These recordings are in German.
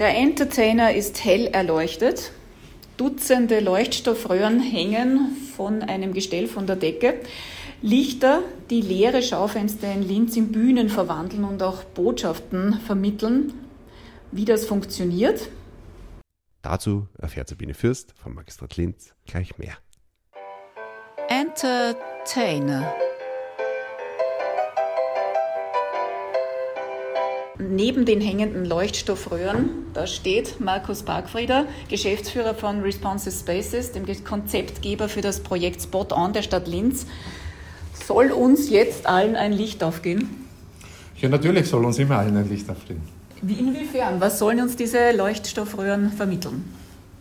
Der Entertainer ist hell erleuchtet. Dutzende Leuchtstoffröhren hängen von einem Gestell von der Decke. Lichter, die leere Schaufenster in Linz in Bühnen verwandeln und auch Botschaften vermitteln. Wie das funktioniert? Dazu erfährt Sabine Fürst vom Magistrat Linz gleich mehr. Entertainer. Neben den hängenden Leuchtstoffröhren, da steht Markus Parkfrieder, Geschäftsführer von Responsive Spaces, dem Konzeptgeber für das Projekt Spot On der Stadt Linz. Soll uns jetzt allen ein Licht aufgehen? Ja, natürlich soll uns immer allen ein Licht aufgehen. Wie, inwiefern? Was sollen uns diese Leuchtstoffröhren vermitteln?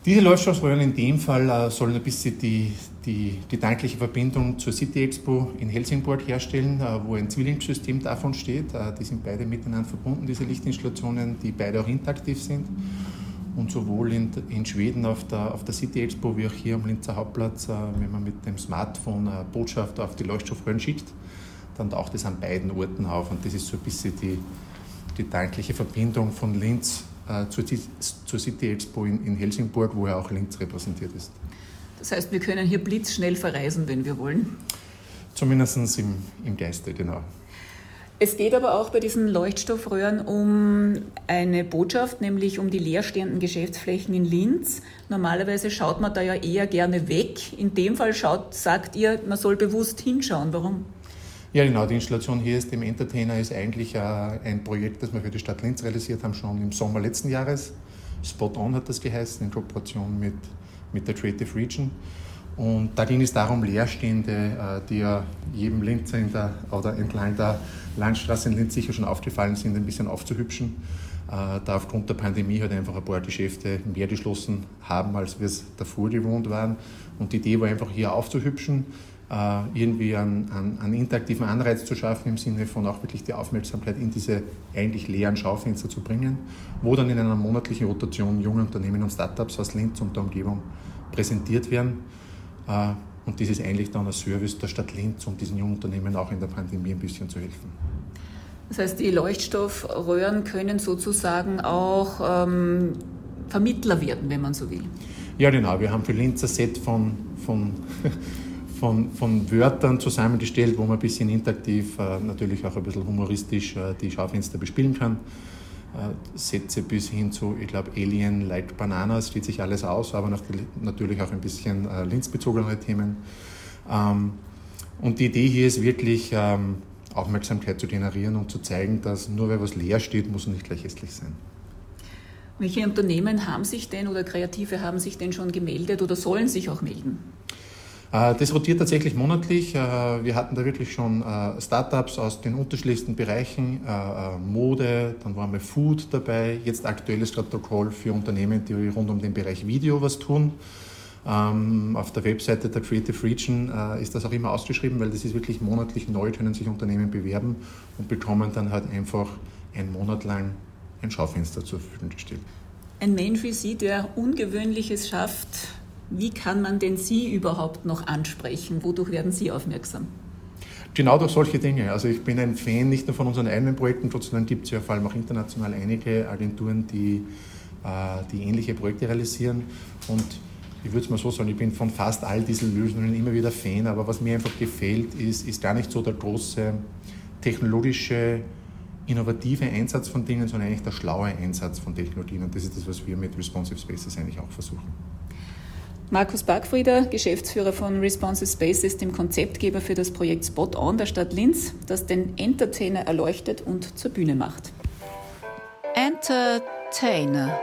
Diese Leuchtstoffröhren in dem Fall äh, sollen ein bisschen die, die gedankliche Verbindung zur City Expo in Helsingborg herstellen, äh, wo ein Zwillingssystem davon steht. Äh, die sind beide miteinander verbunden, diese Lichtinstallationen, die beide auch interaktiv sind. Und sowohl in, in Schweden auf der, auf der City Expo wie auch hier am Linzer Hauptplatz, wenn man mit dem Smartphone Botschaft auf die Leuchtstoffröhren schickt, dann taucht es an beiden Orten auf. Und das ist so ein bisschen die, die gedankliche Verbindung von Linz zur, zur City Expo in, in Helsingborg, wo ja auch Linz repräsentiert ist. Das heißt, wir können hier blitzschnell verreisen, wenn wir wollen. Zumindest im, im Geiste, genau. Es geht aber auch bei diesen Leuchtstoffröhren um eine Botschaft, nämlich um die leerstehenden Geschäftsflächen in Linz. Normalerweise schaut man da ja eher gerne weg. In dem Fall schaut, sagt ihr, man soll bewusst hinschauen. Warum? Ja, genau. Die Installation hier ist im Entertainer ist eigentlich äh, ein Projekt, das wir für die Stadt Linz realisiert haben, schon im Sommer letzten Jahres. Spot On hat das geheißen, in Kooperation mit, mit der Creative Region. Und da ging es darum, Leerstände, äh, die ja jedem Linzer in der, oder entlang der Landstraße in Linz sicher schon aufgefallen sind, ein bisschen aufzuhübschen. Äh, da aufgrund der Pandemie halt einfach ein paar Geschäfte mehr geschlossen haben, als wir es davor gewohnt waren. Und die Idee war einfach hier aufzuhübschen, irgendwie einen, einen, einen, interaktiven Anreiz zu schaffen, im Sinne von auch wirklich die Aufmerksamkeit in diese eigentlich leeren Schaufenster zu bringen, wo dann in einer monatlichen Rotation junge Unternehmen und Startups aus Linz und der Umgebung präsentiert werden. Äh, und das ist eigentlich dann ein Service der Stadt Linz, um diesen jungen Unternehmen auch in der Pandemie ein bisschen zu helfen. Das heißt, die Leuchtstoffröhren können sozusagen auch ähm, Vermittler werden, wenn man so will. Ja, genau. Wir haben für Linz ein Set von, von von, von Wörtern zusammengestellt, wo man ein bisschen interaktiv, äh, natürlich auch ein bisschen humoristisch äh, die Schaufenster bespielen kann. Äh, Sätze bis hin zu, ich glaube, Alien, Like Bananas, steht sich alles aus, aber natürlich auch ein bisschen äh, linzbezogenere Themen. Ähm, und die Idee hier ist wirklich, ähm, Aufmerksamkeit zu generieren und zu zeigen, dass nur weil was leer steht, muss nicht gleich hässlich sein. Welche Unternehmen haben sich denn oder Kreative haben sich denn schon gemeldet oder sollen sich auch melden? Äh, das rotiert tatsächlich monatlich. Äh, wir hatten da wirklich schon äh, Startups aus den unterschiedlichsten Bereichen, Mode, dann waren wir Food dabei, jetzt aktuelles Protokoll für Unternehmen, die rund um den Bereich Video was tun. Ähm, auf der Webseite der Creative Region ist das auch immer ausgeschrieben, weil das ist wirklich monatlich neu, können sich Unternehmen bewerben und bekommen dann halt einfach einen Monat lang ein Schaufenster zur Verfügung gestellt. Ein Mensch wie Sie, der Ungewöhnliches schafft, wie kann man denn Sie überhaupt noch ansprechen? Wodurch werden Sie aufmerksam? Genau durch solche Dinge. Also ich bin ein Fan nicht nur von unseren eigenen Projekten, sondern gibt es ja vor allem auch international einige Agenturen, die, äh, die ähnliche Projekte realisieren. Und ich würde es mal so sagen, ich bin von fast all diesen Lösungen immer wieder Fan, aber was mir einfach gefällt, ist, ist gar nicht so der große technologische, innovative Einsatz von Dingen, sondern eigentlich der schlaue Einsatz von Technologien. Und das ist das, was wir mit Responsive Spaces eigentlich auch versuchen. Markus Backfrieder, Geschäftsführer von Responsive Spaces, dem Konzeptgeber für das Projekt Spot On der Stadt Linz, das den Entertainer erleuchtet und zur Bühne macht. Entertainer.